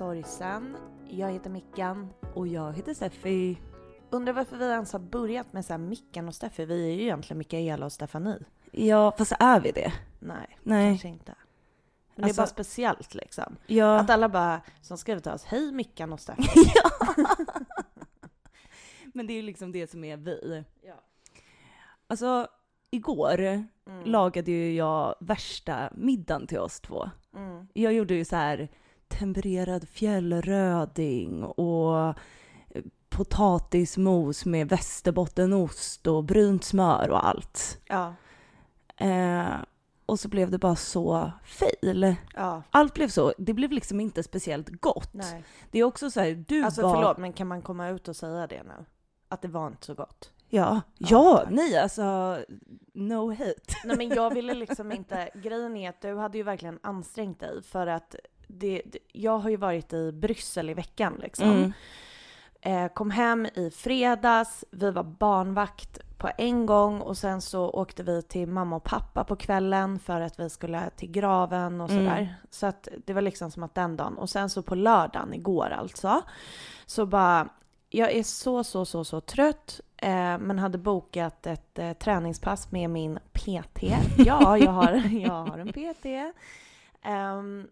sorgsen. Jag heter Mickan. Och jag heter Steffi. Undrar varför vi ens har börjat med så här Mickan och Steffi. Vi är ju egentligen Mikaela och Stefanie. Ja, fast är vi det? Nej, Nej. kanske inte. Men det Alltså- är bara speciellt liksom. Ja. Att alla bara som skriver till oss, hej Mickan och Steffi. Men det är ju liksom det som är vi. Ja. Alltså, igår Mm. lagade ju jag värsta middagen till oss två. Mm. Jag gjorde ju så här tempererad fjällröding och potatismos med västerbottenost och brynt smör och allt. Ja. Eh, och så blev det bara så fail. Ja. Allt blev så, det blev liksom inte speciellt gott. Nej. Det är också så här, du Alltså var... förlåt, men kan man komma ut och säga det nu? Att det var inte så gott? Ja, Ja, ja, nej alltså, no hate. Nej men jag ville liksom inte, grejen är att du hade ju verkligen ansträngt dig för att det, det, jag har ju varit i Bryssel i veckan liksom. Mm. Eh, kom hem i fredags, vi var barnvakt på en gång och sen så åkte vi till mamma och pappa på kvällen för att vi skulle till graven och Mm. sådär. Så att det var liksom som att den dagen. Och sen så på lördagen, igår alltså, så bara, jag är så, så, så, så trött. Eh, men hade bokat ett eh, träningspass med min PT. Ja, jag har, jag har en PT. Ehm,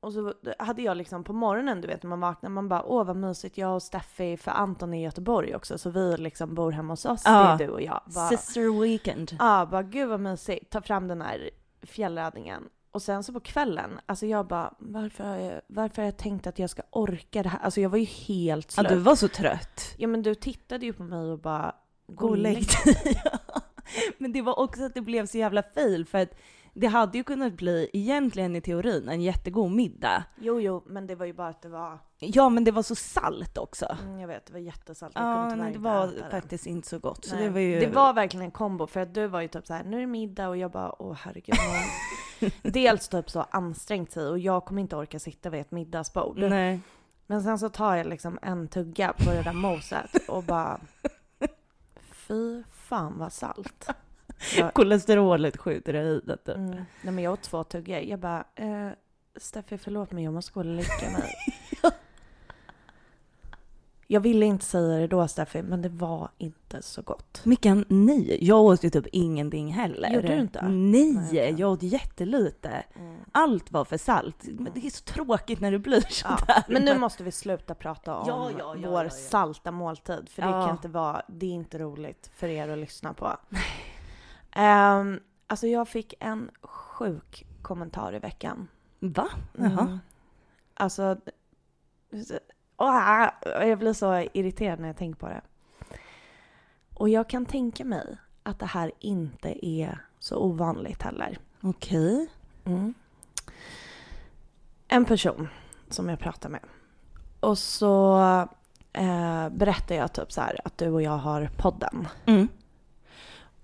och så hade jag liksom på morgonen, du vet när man vaknar, man bara åh vad mysigt, jag och Steffi, för Anton är i Göteborg också, så vi liksom bor hemma hos oss, Ja. det är du och jag. Bara, Sister weekend. Ja, bara gud vad mysigt. Ta fram den här fjällräddningen. Och sen så på kvällen, alltså jag bara, varför har jag, varför har jag tänkt att jag ska orka det här? Alltså jag var ju helt Ja, slut. du var så trött. Ja men du tittade ju på mig och bara, Gå och lägg dig. Men det var också att det blev så jävla fail för att det hade ju kunnat bli egentligen i teorin en jättegod middag. Jo jo, men det var ju bara att det var, Ja, men det var så salt också. mm, jag vet, det var jättesalt. Jag Ja, nej, det var äta den. faktiskt inte så gott. Så det var ju... det var verkligen en kombo för att du var ju typ så här, nu är det middag och jag bara, åh herregud. men- Dels typ så ansträngt sig och jag kommer inte orka sitta vid ett middagsbord. Nej. Men sen så tar jag liksom en tugga på det där moset och bara... Fy fan vad salt. Kolesterolet skjuter i höjden typ. mm, nej men jag åt två tuggor. Jag bara, eh, Steffi förlåt men jag måste gå och lägga mig. Jag ville inte säga det då Steffi, men det var inte så gott. Mickan, nej. Jag åt ju typ ingenting heller. Gjorde du inte? Nej, Nej, jag åt jättelite. Mm. Allt var för salt. Men det är så tråkigt när det blir sådär. Ja, men nu måste vi sluta prata om Ja, ja, vår salta måltid. För det kan inte vara, det är inte roligt för er att lyssna på. Um, alltså jag fick en sjuk kommentar i veckan. Va? Jaha. Mm. Alltså, åh, jag blir så irriterad när jag tänker på det. Och jag kan tänka mig att det här inte är så ovanligt heller. Okej. Mm. En person som jag pratar med. Och så eh, berättar jag typ så här att du och jag har podden. Mm.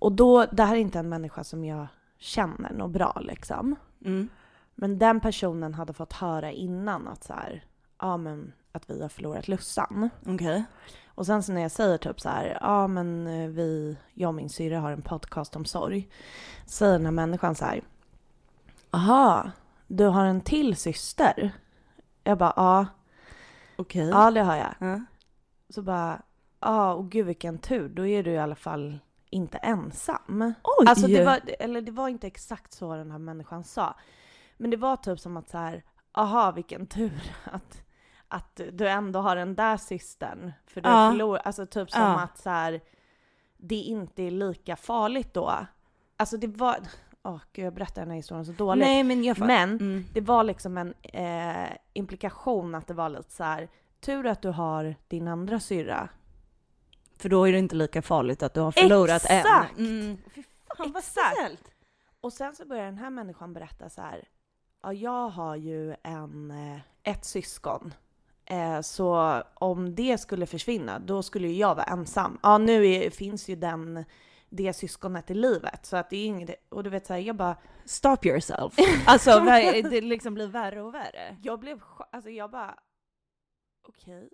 Och då, det här är inte en människa som jag känner något bra liksom. Mm. Men den personen hade fått höra innan att så här, ja men att vi har förlorat Lussan. Okej. Och sen så när jag säger typ så här, ja men eh, vi, jag och min syrra har en podcast om sorg. Säger den här människan så här, aha, du har en till syster? Jag bara, ja, Okej. ja det har jag. Ja. Så bara, ja och gud vilken tur, då är du i alla fall inte ensam. Oj! Alltså det var, eller det var inte exakt så den här människan sa. Men det var typ som att så här, aha vilken tur att, att du ändå har den där systern. För du Ja. förlorar, alltså typ som Ja. att så här, det inte är lika farligt då. Alltså det var, åh gud jag berättar den här historien så dåligt. Nej men jag fa- Men Mm. det var liksom en eh, implikation att det var lite så här, tur att du har din andra syrra. För då är det inte lika farligt att du har förlorat Exakt! en. Mm. Fan Exakt. speciellt. Och sen så börjar den här människan berätta så här. Ja, jag har ju en, eh, ett syskon. Eh, så om det skulle försvinna, då skulle ju jag vara ensam. Ja, nu är, finns ju den, det syskonet i livet. Så att det är inget, och du vet så här, jag bara, Stop yourself. Alltså det liksom blir värre och värre. jag blev, alltså jag bara, okej,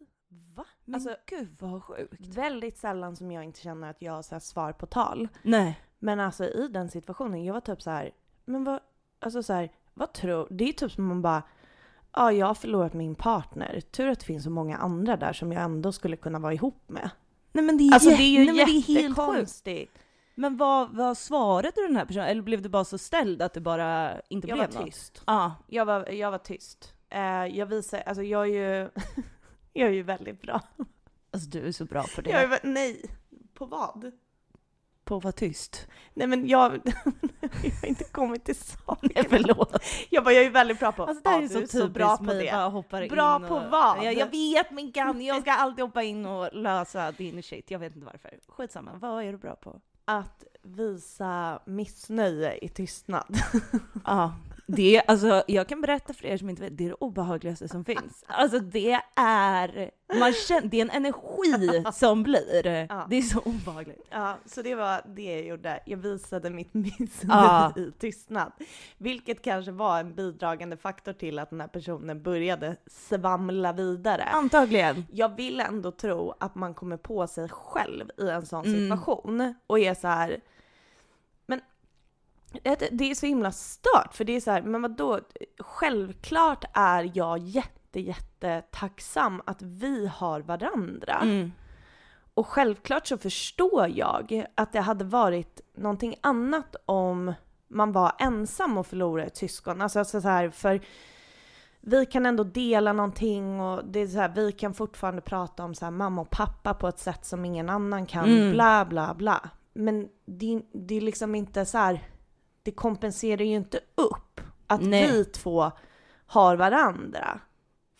va? Men Alltså, gud vad sjukt. väldigt sällan som jag inte känner att jag har så här svar på tal. Nej. Men alltså i den situationen, jag var typ så här, men vad, alltså så här, vad tror, det är typ som man bara, ja, jag har förlorat min partner. Tur att det finns så många andra där som jag ändå skulle kunna vara ihop med. Nej men det är, Alltså det är ju nej, men det är helt jättekonstigt. Men vad, vad svarade du den här personen? Eller blev du bara så ställd att det bara inte Jag blev var något? tyst. Ja. Jag var, jag var tyst. Eh, jag visar, alltså jag är ju, jag är ju väldigt bra. Alltså du är så bra på det. Jag är, nej, på vad? På att vara tyst. Nej men jag, jag har inte kommit till saken. Nej förlåt. Jag bara, jag är väldigt bra på, Alltså det här ja, är du så typiskt bra på mig, det. bara hoppar Bra in på och, vad? Jag, jag vet men kan, jag ska alltid hoppa in och lösa din shit. Jag vet inte varför. Skitsamma, vad är du bra på? Att visa missnöje i tystnad. Ja, det alltså jag kan berätta för er som inte vet, det är det obehagligaste som finns. Alltså det är, man känner, det är en energi som blir. Ja. Det är så obehagligt. Ja, så det var det jag gjorde. Jag visade mitt missnöje Ja. i tystnad. Vilket kanske var en bidragande faktor till att den här personen började svamla vidare. Antagligen. Jag vill ändå tro att man kommer på sig själv i en sån Mm. situation och är så här. Det är så himla stört för det är så här, men vadå? Självklart är jag jätte, jätte tacksam att vi har varandra. Mm. Och självklart så förstår jag att det hade varit någonting annat om man var ensam och förlorade ett syskon. Alltså, alltså så här, för vi kan ändå dela någonting och det är så här, vi kan fortfarande prata om så här, mamma och pappa på ett sätt som ingen annan kan, Mm. bla bla bla. Men det, det är liksom inte så här, det kompenserar ju inte upp att Nej. vi två har varandra.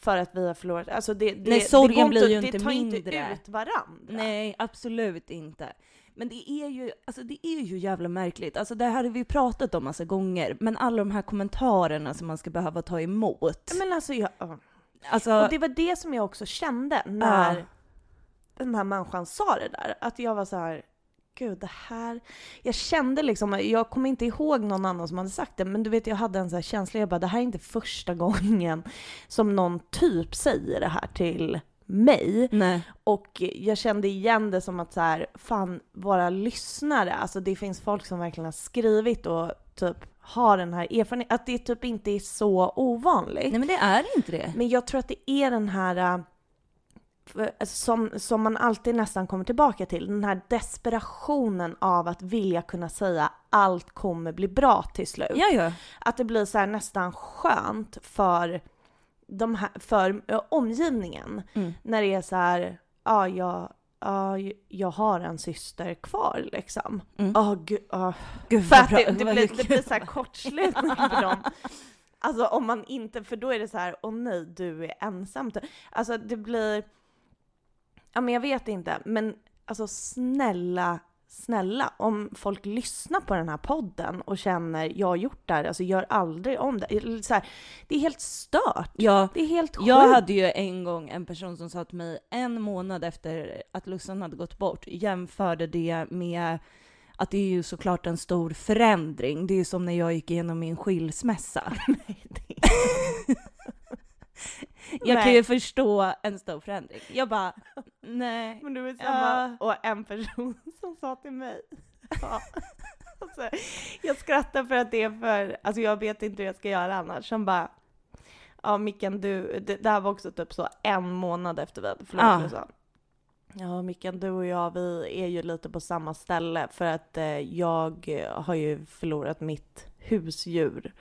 För att vi har förlorat, alltså det, det, Nej, sorgen det går blir ju det inte tar inte mindre. ut varandra. Nej, absolut inte. Men det är ju, alltså det är ju jävla märkligt. Alltså det här har vi pratat om massa gånger, men alla de här kommentarerna som man ska behöva ta emot. Men alltså jag, ja. Alltså, och det var det som jag också kände när Ja. den här människan sa det där. Att jag var så här, gud det här, jag kände liksom, jag kommer inte ihåg någon annan som hade sagt det, men du vet jag hade en sån här känsla, jag bara det här är inte första gången som någon typ säger det här till mig. nej. Och jag kände igen det som att så här, fan våra lyssnare, alltså det finns folk som verkligen har skrivit och typ har den här erfarenheten, att det typ inte är så ovanligt. Nej men det är inte det. Men jag tror att det är den här äh, som, som man alltid nästan kommer tillbaka till, den här desperationen av att vilja kunna säga allt kommer bli bra till slut. Ja, ja. Att det blir så nästan skönt för, de här, för omgivningen Mm. när det är så här, ja, jag, ja, jag har en syster kvar liksom. Mm. Ja, gud, ja. Gud För att det, det, blir, det blir så här kortslutning för dem. Alltså om man inte, för då är det så här, åh nej, du är ensam. Alltså det blir, ja men jag vet inte, men alltså snälla, snälla, om folk lyssnar på den här podden och känner, jag har gjort det här, alltså gör aldrig om det. Så här, det är helt stört. Ja, Det är helt sjukt. jag hade ju en gång en person som sa till mig en månad efter att Lussan hade gått bort, jämförde det med att det är ju såklart en stor förändring. Det är ju som när jag gick igenom min skilsmässa. Nej, det- Jag kan Nej. ju förstå en stor förändring. Jag bara, nej. Men du är samma, och en person som sa till mig, ja. alltså, jag skrattar för att det är för, alltså jag vet inte hur jag ska göra annars, som bara, ja Mickan du, det, det här var också typ så en månad efter vi hade förlorat. Lussan. Ja Mickan, du och jag vi är ju lite på samma ställe för att eh, jag har ju förlorat mitt husdjur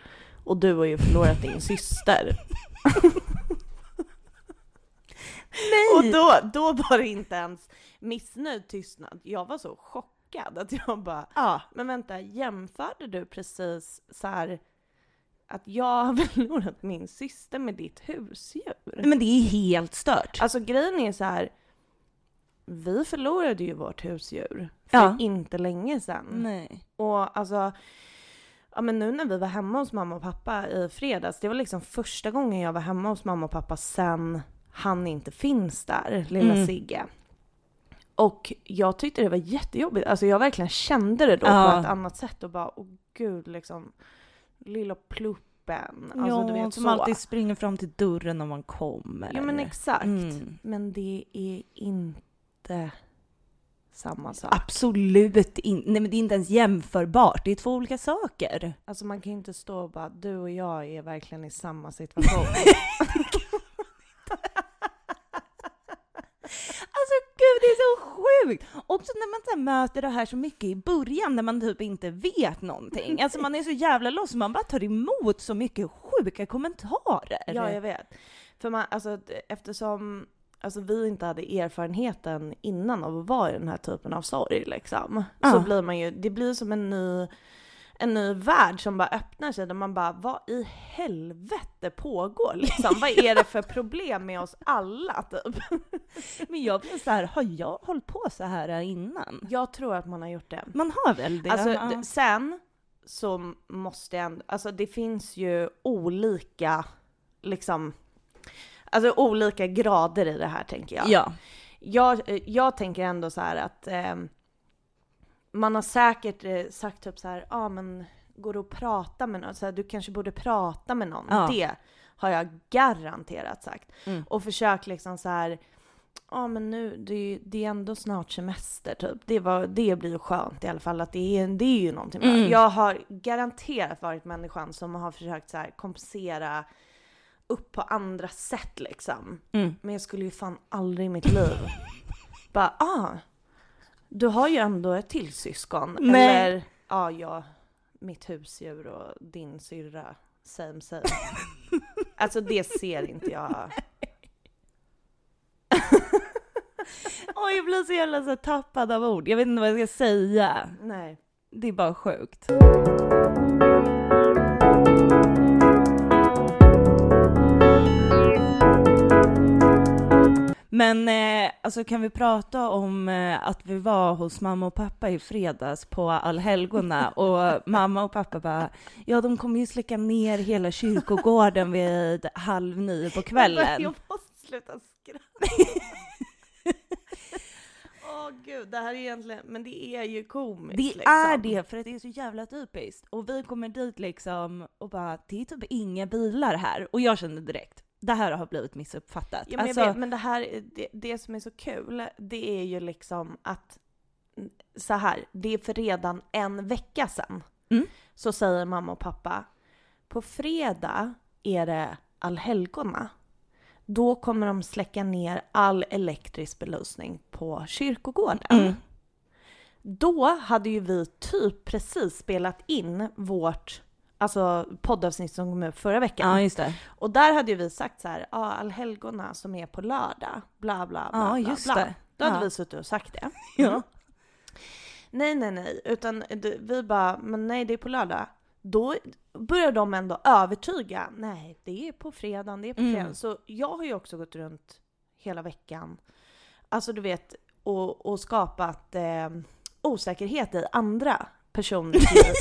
och du har ju förlorat din syster. Och då, då var det inte ens missnöjd tystnad. Jag var så chockad att jag bara, Ja. men vänta, jämförde du precis så här att jag har förlorat min syster med ditt husdjur? Men det är helt stört. Alltså grejen är så här, vi förlorade ju vårt husdjur för Ja. inte länge sedan. Nej. Och alltså, ja men nu när vi var hemma hos mamma och pappa i fredags, det var liksom första gången jag var hemma hos mamma och pappa sen han inte finns där, lilla Mm. Sigge. Och jag tyckte det var jättejobbigt, alltså jag verkligen kände det då Ja. på ett annat sätt och bara, åh gud liksom, lilla pluppen. Alltså, ja, du vet, som så. alltid springer fram till dörren när man kommer. Ja men exakt. Mm. Men det är inte samma sak. Absolut inte. Nej men det är inte ens jämförbart. Det är två olika saker. Alltså man kan ju inte stå och bara, du och jag är verkligen i samma situation. Sjukt! Också när man så möter det här så mycket i början när man typ inte vet någonting. Alltså man är så jävla loss, man bara tar emot så mycket sjuka kommentarer. Ja, jag vet. För man, alltså, eftersom alltså, vi inte hade erfarenheten innan av att vara i den här typen av sorg liksom. Så Ja. blir man ju, det blir som en ny, en ny värld som bara öppnar sig där man bara, vad i helvete pågår liksom? vad är det för problem med oss alla typ? Men jag blir så här, har jag hållit på så här innan? Jag tror att man har gjort det. Man har väl det? Alltså Ja. sen så måste jag ändå, alltså det finns ju olika, liksom, alltså olika grader i det här tänker jag. ja. Jag, jag tänker ändå så här att eh, man har säkert eh, sagt typ så här, ja ah, men går det att prata med någon? Så här, du kanske borde prata med någon. Ja. Det har jag garanterat sagt. Mm. Och försökt liksom så här, ja men nu, det, är det är ändå snart semester typ. Det, var, det blir ju skönt i alla fall att det är, det är ju någonting bra. Mm. Jag har garanterat varit människan som har försökt så här kompensera upp på andra sätt liksom. Mm. Men jag skulle ju fan aldrig i mitt liv bara, ah, du har ju ändå ett till syskon. Nej. Eller, ja, jag, mitt husdjur och din syrra, same same. alltså det ser inte jag. Oj, jag blir så jävla så tappad av ord. Jag vet inte vad jag ska säga. Nej. Det är bara sjukt. Men eh, alltså kan vi prata om eh, att vi var hos mamma och pappa i fredags på allhelgona och mamma och pappa bara, ja de kommer ju släcka ner hela kyrkogården vid halv nio på kvällen. Jag måste sluta skratta. Åh gud, det här är egentligen, men det är ju komiskt Det liksom. är det, för att det är så jävla typiskt. Och vi kommer dit liksom och bara, det är typ inga bilar här. Och jag kände direkt, det här har blivit missuppfattat. Ja, men, alltså, vet, men det här, det, det som är så kul, det är ju liksom att så här, det är för redan en vecka sedan Mm. så säger mamma och pappa, på fredag är det allhelgona. Då kommer de släcka ner all elektrisk belysning på kyrkogården. Mm. Då hade ju vi typ precis spelat in vårt alltså poddavsnitt som kom ut förra veckan. Ja, just det. Och där hade ju vi sagt så här, ja allhelgona som är på lördag, bla bla bla. Ja, bla, just bla. det. Då hade Ja. vi suttit och sagt det. Ja. Nej, nej, nej, utan vi bara, men nej det är på lördag. Då börjar de ändå övertyga, nej det är på fredagen, det är på Mm. Så jag har ju också gått runt hela veckan, alltså du vet, och, och skapat eh, osäkerhet i andra personers liv.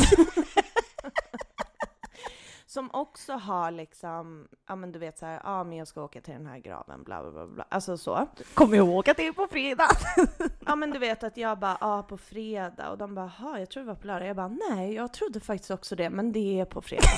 Som också har liksom, ja men du vet så här, ja men jag ska åka till den här graven, bla bla bla, bla. alltså så. Kommer jag det är på fredag? Ja men du vet att jag bara, ja på fredag och de bara, ja jag tror det var på lördag. Jag bara, nej jag trodde faktiskt också det, men det är på fredag.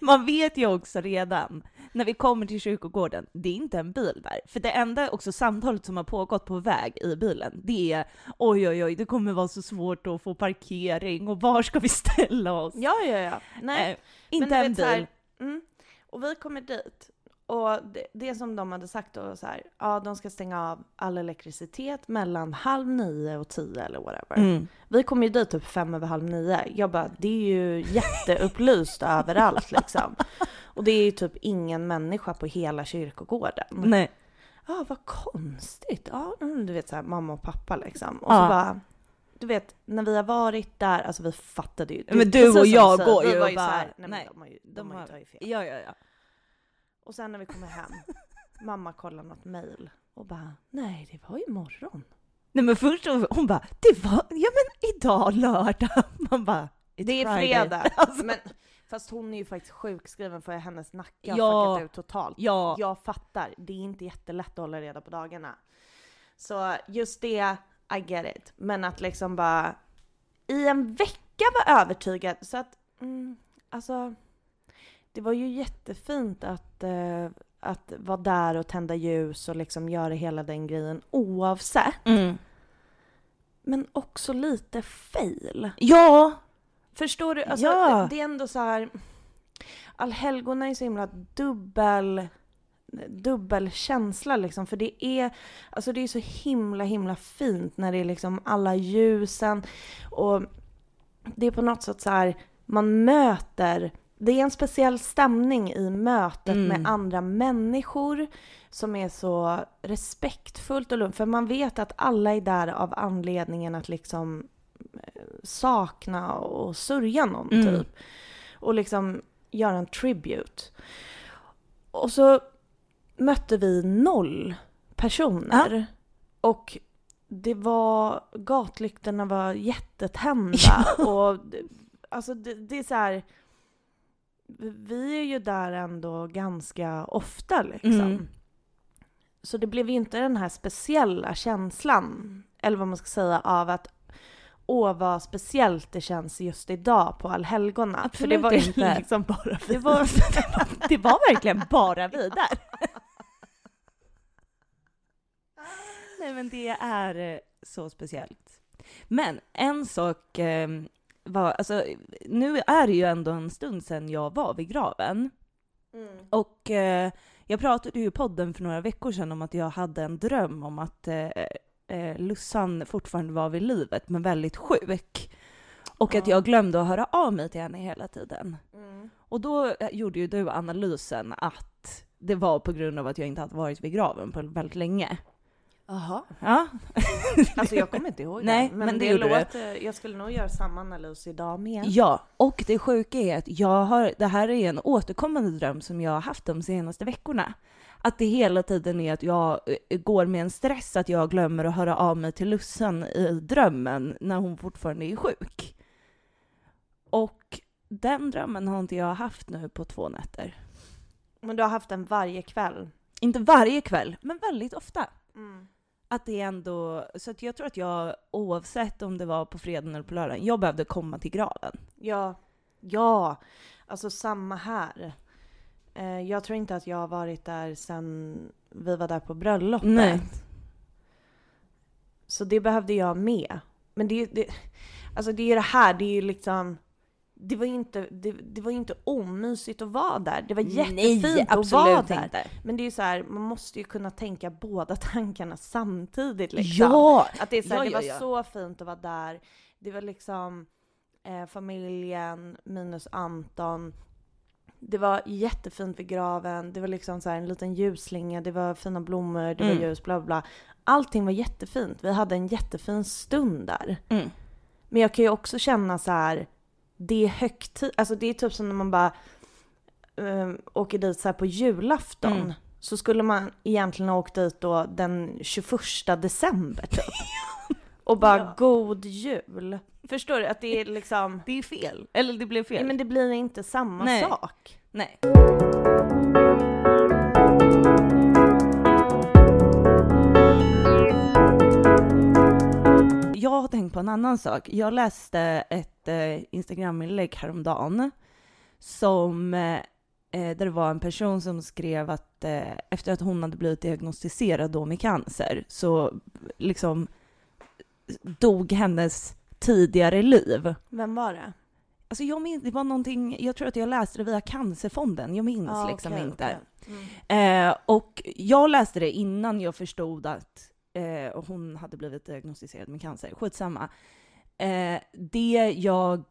Man vet ju också redan när vi kommer till kyrkogården, det är inte en bil där. För det enda också samtalet som har pågått på väg i bilen, det är oj oj oj, det kommer vara så svårt att få parkering och var ska vi ställa oss? ja ja ja, nej. Eh, inte en så här, bil. mm, och vi kommer dit och det, det som de hade sagt då så här, ja de ska stänga av all elektricitet mellan halv nio och tio eller whatever. Mm. Vi kom ju dit typ fem över halv nio. Jag bara, det är ju jätteupplyst överallt liksom. Och det är ju typ ingen människa på hela kyrkogården. Nej. Ja, vad konstigt. Ja, du vet så här, mamma och pappa liksom. Och Ja. så bara, du vet, när vi har varit där, alltså vi fattade ju. Men du och jag säger, går ju och ju bara, här, nej, nej, de har ju, de de har ju har- tagit fel. Ja, ja, ja. Och sen när vi kommer hem, mamma kollar något mail och bara, nej det var ju imorgon. Nej men först hon bara, det var, ja men idag lördag. Man bara, It's Det är fredag. Alltså, Men, fast hon är ju faktiskt sjukskriven för hennes nacke har Ja. fuckat ut totalt. ja, Jag fattar, det är inte jättelätt att hålla reda på dagarna. Så just det, I get it. Men att liksom bara i en vecka vara övertygad så att, mm, alltså det var ju jättefint att, eh, att vara där och tända ljus och liksom göra hela den grejen oavsett. mm. Men också lite fail. ja, Förstår du? Alltså, Ja. det, är ändå så här. Allhelgona är så himla dubbel dubbel känsla liksom. För det är, alltså det är så himla himla fint när det är liksom alla ljusen och det är på något sätt så här, man möter det är en speciell stämning i mötet Mm. med andra människor som är så respektfullt och lugnt. För man vet att alla är där av anledningen att liksom eh, sakna och sörja någon Mm. typ. Och liksom göra en tribute. Och så mötte vi noll personer. Och det var, gatlyktorna var jättetända och det- alltså det, det är så här. Vi är ju där ändå ganska ofta liksom. Mm. Så det blev inte den här speciella känslan, eller vad man ska säga, av att åh vad speciellt det känns just idag på allhelgona. För det var ju inte. liksom bara vi. Det var, det var verkligen bara vi där. Nej men det är eh, så speciellt. Men en sak eh, var, alltså nu är det ju ändå en stund sedan jag var vid graven. Mm. Och eh, jag pratade ju i podden för några veckor sedan om att jag hade en dröm om att eh, eh, Lussan fortfarande var vid livet men väldigt sjuk. Och att Ja. jag glömde att höra av mig till henne hela tiden. Mm. Och då eh, gjorde ju du analysen att det var på grund av att jag inte hade varit vid graven på väldigt länge. Jaha. Ja. Alltså jag kommer inte ihåg Nej, det. men det det låter, jag skulle nog göra samma analys idag med. Ja, och det sjuka är att jag har, det här är en återkommande dröm som jag har haft de senaste veckorna. Att det hela tiden är att jag eh, går med en stress att jag glömmer att höra av mig till Lussan i drömmen när hon fortfarande är sjuk. Och den drömmen har inte jag haft nu på två nätter. Men du har haft den varje kväll? Inte varje kväll, men väldigt ofta. Mm. Att det ändå, så att jag tror att jag oavsett om det var på fredagen eller på lördagen, jag behövde komma till graven. Ja. Ja. Alltså samma här. Eh, jag tror inte att jag har varit där sen vi var där på bröllopet. Nej. Så det behövde jag med. Men det, det, alltså det är det här, det är ju liksom... Det var inte, det, det var inte omysigt att vara där. Det var jättefint Nej, att vara där. inte. Men det är ju så här, man måste ju kunna tänka båda tankarna samtidigt liksom. Ja! Att det är så här, Ja, det var ja. så fint att vara där. Det var liksom eh, familjen minus Anton. Det var jättefint vid graven. Det var liksom så här en liten ljusslinga. Det var fina blommor. Det Mm. var ljus, bla bla, bla. Allting var jättefint. Vi hade en jättefin stund där. Mm. Men jag kan ju också känna så här. Det är högtid. Alltså det är typ som när man bara um, åker dit så på julafton. Mm. Så skulle man egentligen ha åkt dit då den 21 december typ. Och bara Ja. god jul. Förstår du? Att det är liksom... Det är fel. Eller det blev fel. Nej, men det blir inte samma Nej. sak. Nej. Tänkt på en annan sak. Jag läste ett eh, Instagram-inlägg häromdagen som eh, eh, där det var en person som skrev att eh, efter att hon hade blivit diagnostiserad då med cancer så liksom dog hennes tidigare liv. Vem var det? Alltså jag minns, det var någonting, jag tror att jag läste det via Cancerfonden, jag minns Ja, liksom okej, inte. okej. Mm. Eh, och jag läste det innan jag förstod att eh, hon hade blivit diagnostiserad med cancer. Skitsamma. Eh, det jag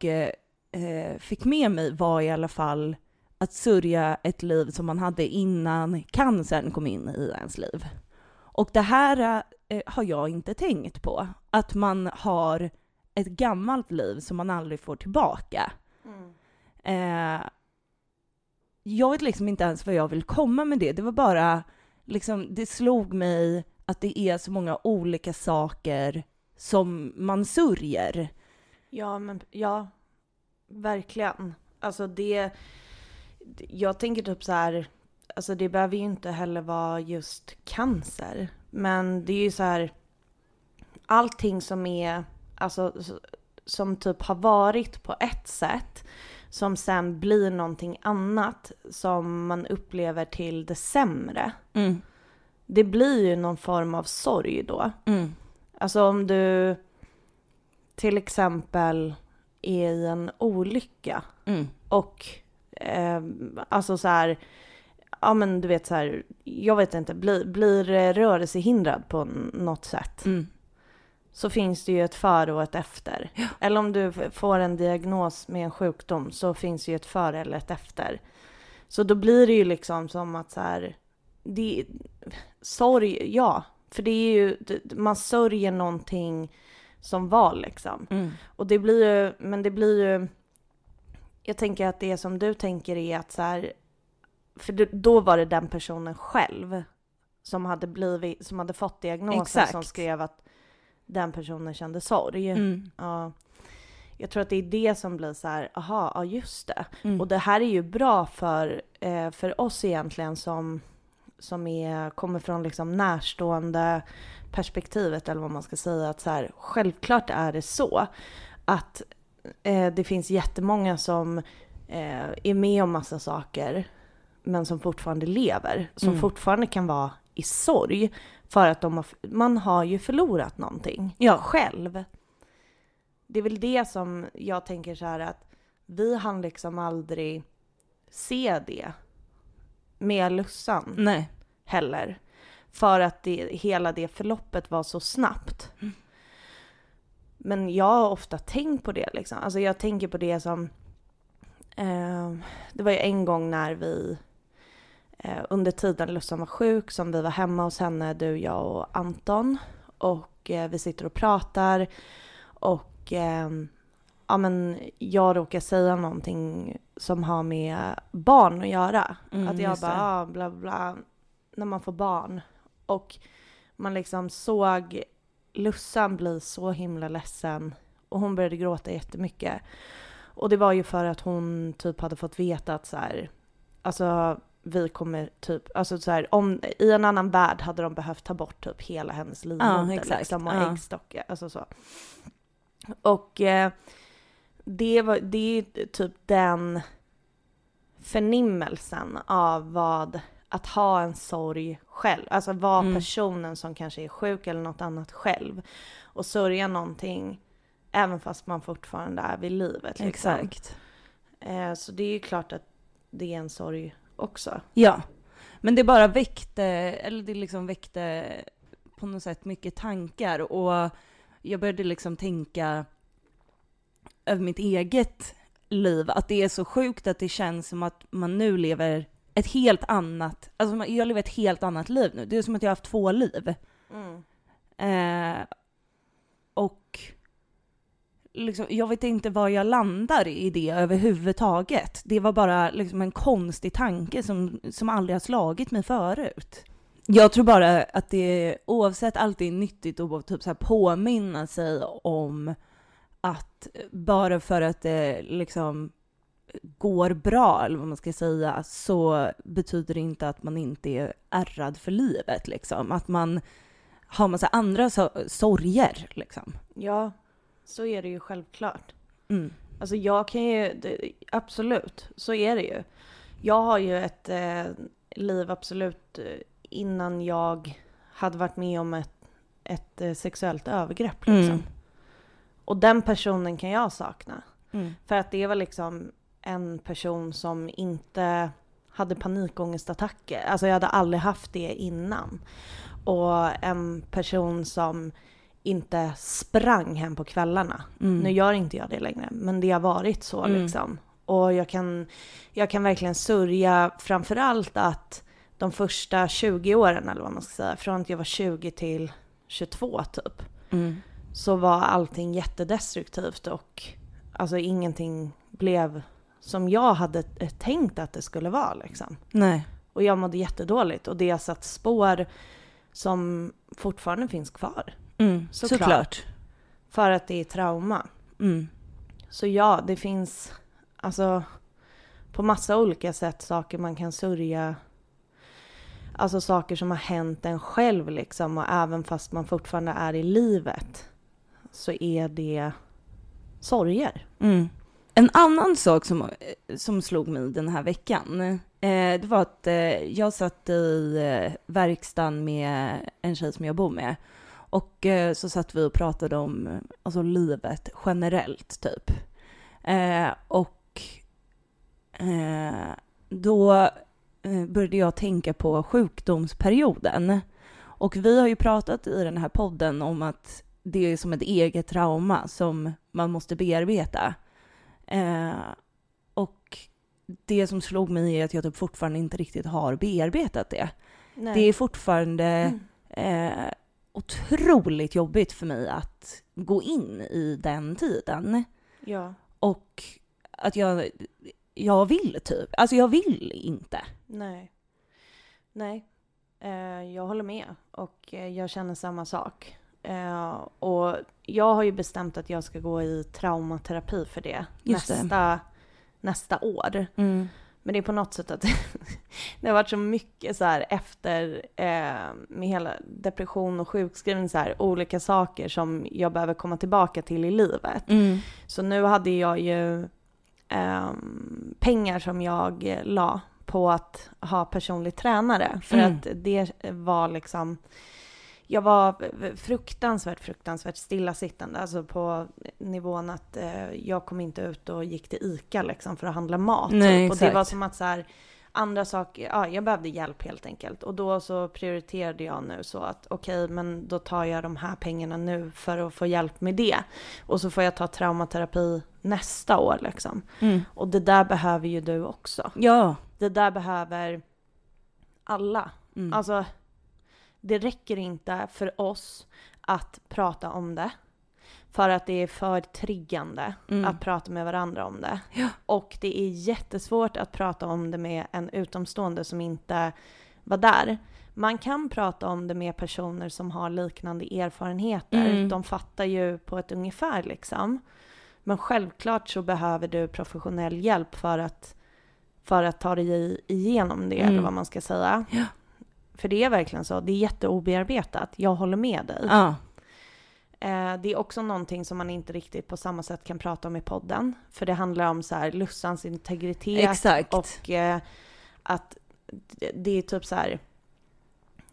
eh, fick med mig var i alla fall att sörja ett liv som man hade innan cancern kom in i ens liv. Och det här eh, har jag inte tänkt på. Att man har ett gammalt liv som man aldrig får tillbaka. Mm. Eh, jag vet liksom inte ens vad jag vill komma med det. Det var bara, liksom, det slog mig att det är så många olika saker som man sörjer. Ja, men ja, verkligen. Alltså det, jag tänker typ så här, alltså det behöver ju inte heller vara just cancer. Men det är ju så här, allting som är, alltså som typ har varit på ett sätt, som sen blir någonting annat som man upplever till det sämre. Mm. Det blir ju någon form av sorg då. Mm. Alltså om du till exempel är i en olycka Mm. och eh, alltså så här ja men du vet så här, jag vet inte, blir, blir eh, rörelsehindrad på något sätt Mm. så finns det ju ett före och ett efter. Ja. Eller om du får en diagnos med en sjukdom så finns det ju ett före eller ett efter. Så då blir det ju liksom som att så här, det, sorg, ja, för det är ju, man sörjer någonting som var liksom. Mm. Och det blir ju, men det blir ju, jag tänker att det som du tänker är att så här, för då var det den personen själv som hade blivit, som hade fått diagnosen Exakt. som skrev att den personen kände sorg. Mm. Ja. Jag tror att det är det som blir så här, aha, ja just det. Mm. Och det här är ju bra för, eh, för oss egentligen som, som är, kommer från liksom närstående perspektivet eller vad man ska säga. Att så här, självklart är det så att eh, det finns jättemånga som eh, är med om massa saker men som fortfarande lever. Som Mm. fortfarande kan vara i sorg för att de har, man har ju förlorat någonting Ja. själv. Det är väl det som jag tänker så här att vi hann liksom aldrig se det med Lussan Nej. heller. För att det, hela det förloppet var så snabbt. Mm. Men jag har ofta tänkt på det liksom. Alltså jag tänker på det som... Eh, det var ju en gång när vi eh, under tiden Lussan var sjuk som vi var hemma hos henne, du, jag och Anton. Och eh, vi sitter och pratar. Och ehm, ja men jag råkar säga någonting som har med barn att göra. Mm, att jag bara, ah, bla bla, när man får barn. Och man liksom såg Lussan bli så himla ledsen och hon började gråta jättemycket. Och det var ju för att hon typ hade fått veta att så här, alltså vi kommer typ, alltså så här, om, i en annan värld hade de behövt ta bort typ hela hennes livmoder exakt. liksom, och Ja. äggstockar, alltså så. Och eh, det, var, det är typ den förnimmelsen av vad att ha en sorg själv, alltså vara Mm. personen som kanske är sjuk eller något annat själv och sörja någonting även fast man fortfarande är vid livet. Liksom. Exakt. Eh, så det är ju klart att det är en sorg också. Ja. Men det bara väckte, eller det liksom väckte på något sätt mycket tankar och jag började liksom tänka över mitt eget liv, att det är så sjukt att det känns som att man nu lever ett helt annat, alltså jag lever ett helt annat liv nu. Det är som att jag har haft två liv. Eh, och liksom, jag vet inte var jag landar i det överhuvudtaget. Det var bara liksom en konstig tanke som, som aldrig har slagit mig förut. Jag tror bara att det oavsett allt är nyttigt att typ så här påminna sig om att bara för att det liksom går bra, eller vad man ska säga, så betyder det inte att man inte är ärrad för livet. Liksom. Att man har massa andra so sorger. Liksom. Ja, så är det ju självklart. Mm. Alltså jag kan ju, det, absolut, så är det ju. Jag har ju ett eh, liv absolut eh, innan jag hade varit med om ett, ett eh, sexuellt övergrepp liksom. Mm. Och den personen kan jag sakna. Mm. För att det var liksom en person som inte hade panikångestattacker. Alltså jag hade aldrig haft det innan. Och en person som inte sprang hem på kvällarna. Mm. Nu gör inte jag det längre, men det har varit så Mm. liksom. Och jag kan, jag kan verkligen sörja framförallt att de första 20 åren, eller vad man ska säga, från att jag var 20 till 22 typ, Mm. Så var allting jättedestruktivt och alltså ingenting blev som jag hade tänkt att det skulle vara liksom. Nej. Och jag mådde jättedåligt och det har satt spår som fortfarande finns kvar. Mm. Såklart. Såklart. För att det är trauma. Mm. Så ja, det finns alltså på massa olika sätt saker man kan sörja. Alltså saker som har hänt en själv liksom och även fast man fortfarande är i livet så är det sorger. Mm. En annan sak som, som slog mig den här veckan, eh, det var att eh, jag satt i eh, verkstaden med en tjej som jag bor med. Och eh, så satt vi och pratade om alltså, livet generellt, typ. Eh, och eh, då eh, började jag tänka på sjukdomsperioden. Och vi har ju pratat i den här podden om att det är som ett eget trauma som man måste bearbeta. Eh, och det som slog mig är att jag typ fortfarande inte riktigt har bearbetat det. Nej. Det är fortfarande Mm. eh, otroligt jobbigt för mig att gå in i den tiden. Ja. Och att jag, jag vill typ, alltså jag vill inte. Nej. Nej. Eh, jag håller med och eh, jag känner samma sak. Eh, och jag har ju bestämt att jag ska gå i traumaterapi för det Just det. nästa, nästa år. Men det är på något sätt att det har varit så mycket så här efter eh, med hela depression och sjukskrivning så här olika saker som jag behöver komma tillbaka till i livet. Mm. Så nu hade jag ju ehm, pengar som jag eh, la på att ha personlig tränare. För Mm. att det var liksom, jag var fruktansvärt, fruktansvärt stillasittande. Alltså på nivån att eh, jag kom inte ut och gick till ICA liksom för att handla mat. Nej, typ. Och det var som att så här, andra saker, ja jag behövde hjälp helt enkelt. Och då så prioriterade jag nu så att okej men då tar jag de här pengarna nu för att få hjälp med det. Och så får jag ta traumaterapi nästa år liksom. Mm. Och det där behöver ju du också. Ja. Det där behöver alla. Mm. Alltså, det räcker inte för oss att prata om det. För att det är för triggande Mm. att prata med varandra om det. Ja. Och det är jättesvårt att prata om det med en utomstående som inte var där. Man kan prata om det med personer som har liknande erfarenheter. Mm. De fattar ju på ett ungefär liksom. Men självklart så behöver du professionell hjälp för att, för att ta dig igenom det, Mm. eller vad man ska säga. Ja. För det är verkligen så, det är jätteobearbetat. Jag håller med dig. Ja. Eh, det är också någonting som man inte riktigt på samma sätt kan prata om i podden. För det handlar om så här Lussans integritet Exakt. och eh, att det- det är typ så här.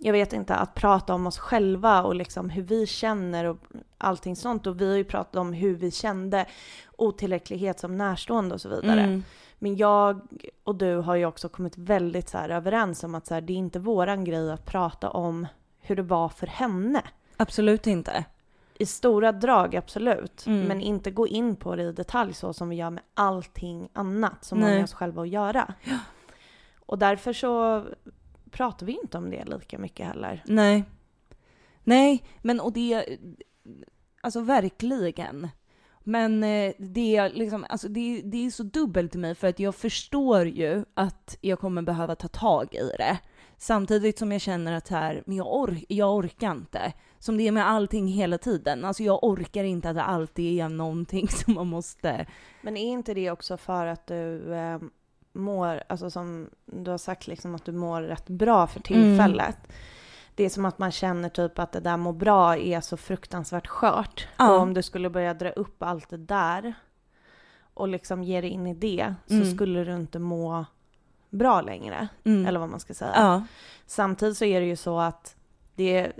Jag vet inte, att prata om oss själva och liksom hur vi känner och allting sånt. Och vi har ju pratat om hur vi kände otillräcklighet som närstående och så vidare. Mm. Men jag och du har ju också kommit väldigt så här överens om att så här, det är inte våran grej att prata om hur det var för henne. Absolut inte. I stora drag, absolut. Mm. Men inte gå in på det i detalj så som vi gör med allting annat som har med oss själva att göra. Och därför så pratar vi inte om det lika mycket heller. Nej. Nej, men och det... Alltså verkligen. Men eh, det är liksom, alltså det, det är så dubbelt i mig för att jag förstår ju att jag kommer behöva ta tag i det. Samtidigt som jag känner att här, men jag, or- jag orkar inte. Som det är med allting hela tiden. Alltså jag orkar inte att det alltid är någonting som man måste... Men är inte det också för att du eh, mår, alltså som du har sagt liksom att du mår rätt bra för tillfället. Det är som att man känner typ att det där må bra är så fruktansvärt skört. Ja. Och om du skulle börja dra upp allt det där och liksom ge dig in i det så Mm. skulle du inte må bra längre. Mm. Eller vad man ska säga. Ja. Samtidigt så är det ju så att det,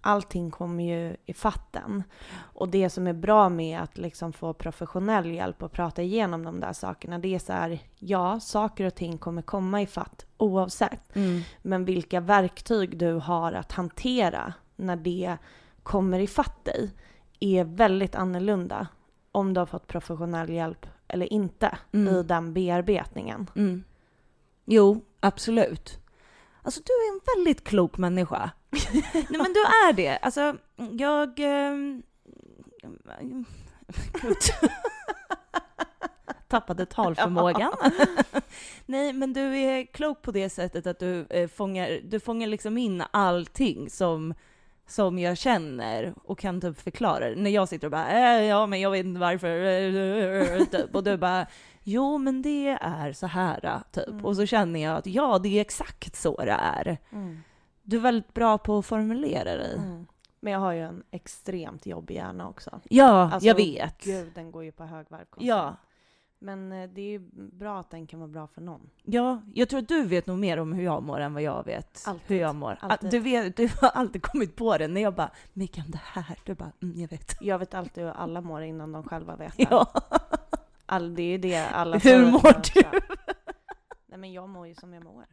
allting kommer ju i fatten. Och det som är bra med att liksom få professionell hjälp och prata igenom de där sakerna, det är så här, ja, saker och ting kommer komma i fatt oavsett. Mm. Men vilka verktyg du har att hantera när det kommer i fatt dig är väldigt annorlunda om du har fått professionell hjälp eller inte Mm. i den bearbetningen. Mm. Jo, absolut. Alltså du är en väldigt klok människa. Nej men du är det. Alltså jag... Gud. Tappade talförmågan. Nej men du är klok på det sättet att du eh, fångar, du fångar liksom in allting som som jag känner och kan typ förklara det. När jag sitter och bara äh, ja men jag vet inte varför, eh, typ. och du bara jo men det är så här typ. Mm. Och så känner jag att ja det är exakt så det är. Du är väldigt bra på att formulera dig. Mm. Men jag har ju en extremt jobbig hjärna också. Ja, Alltså, jag vet. Gud, den går ju på högvarv konstant. Ja. Men eh, det är ju bra att den kan vara bra för någon. Ja, jag tror att du vet nog mer om hur jag mår än vad jag vet Alltid. hur jag mår. Ah, Alltid. Du, vet, du har alltid kommit på det när jag bara “Mikael, det här”. Du bara “Mm, jag vet”. Jag vet alltid hur alla mår innan de själva vet det. Ja. All, det är ju det alla Hur mår du? Nej men jag mår ju som jag mår.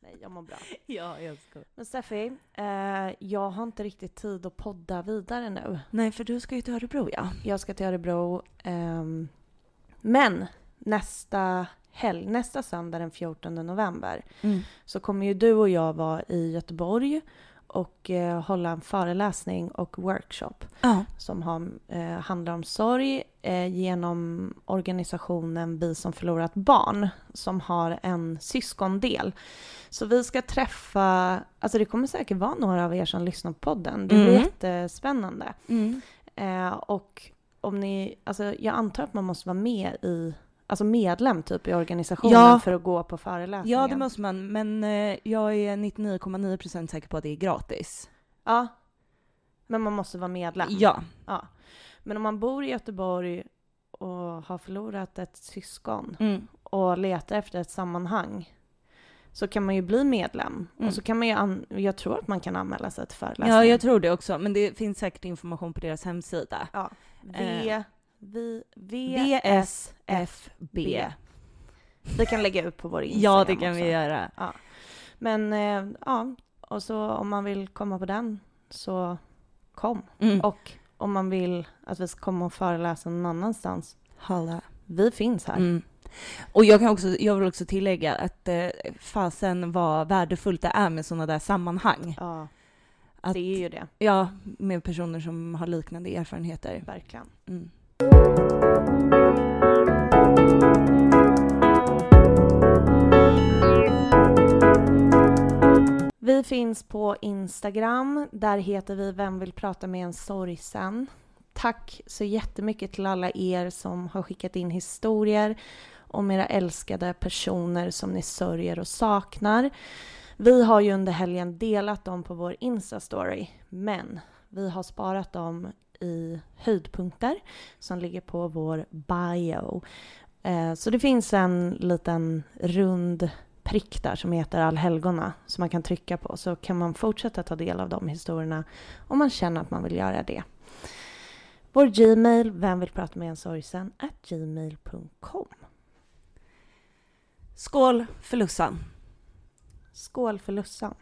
Nej, jag mår bra. Ja, jag ska. Men Steffi, eh, jag har inte riktigt tid att podda vidare nu. Nej, för du ska ju till Örebro, ja. Jag ska till Örebro. ehm, men nästa helg, nästa söndag den 14 november, Mm. så kommer ju du och jag vara i Göteborg och eh, hålla en föreläsning och workshop Ja. som har, eh, handlar om sorg eh, genom organisationen Vi som förlorat barn som har en syskondel. Så vi ska träffa, alltså det kommer säkert vara några av er som lyssnar på podden. Det blir Mm. jättespännande. Mm. Eh, och om ni, alltså jag antar att man måste vara med i, alltså medlem typ i organisationen Ja. för att gå på föreläsningen. Ja, det måste man, men eh, jag är 99,9% säker på att det är gratis. Ja. Men man måste vara medlem. Ja. Ja. Men om man bor i Göteborg och har förlorat ett syskon Mm. och letar efter ett sammanhang så kan man ju bli medlem. Mm. Och så kan man ju, an- jag tror att man kan anmäla sig till föreläsningen. Ja, jag tror det också, men det finns säkert information på deras hemsida. Ja. V, Eh. V, v, VSFB. Vi kan lägga ut på vår Instagram Ja, det kan också. vi göra. Men eh, ja, och så om man vill komma på den så kom. Mm. Och om man vill att vi ska komma och föreläsa någon annanstans, Halla. vi finns här. Mm. Och jag, kan också, jag vill också tillägga att eh, fasen vad värdefullt det är med sådana där sammanhang. Ja, Att, det är ju det, Ja, med personer som har liknande erfarenheter. verkligen. Mm. Vi finns på Instagram. Där heter vi Vem vill prata med en sorgsen? Tack så jättemycket till alla er som har skickat in historier om era älskade personer som ni sörjer och saknar. Vi har ju under helgen delat dem på vår Insta-story, men vi har sparat dem i höjdpunkter som ligger på vår bio. Eh, så det finns en liten rund prick där som heter Allhelgona som man kan trycka på så kan man fortsätta ta del av de historierna om man känner att man vill göra det. Vår Gmail, vem vill prata med en sorgsen, at gmail.com. Skål för Lussan! Skål för Lussan!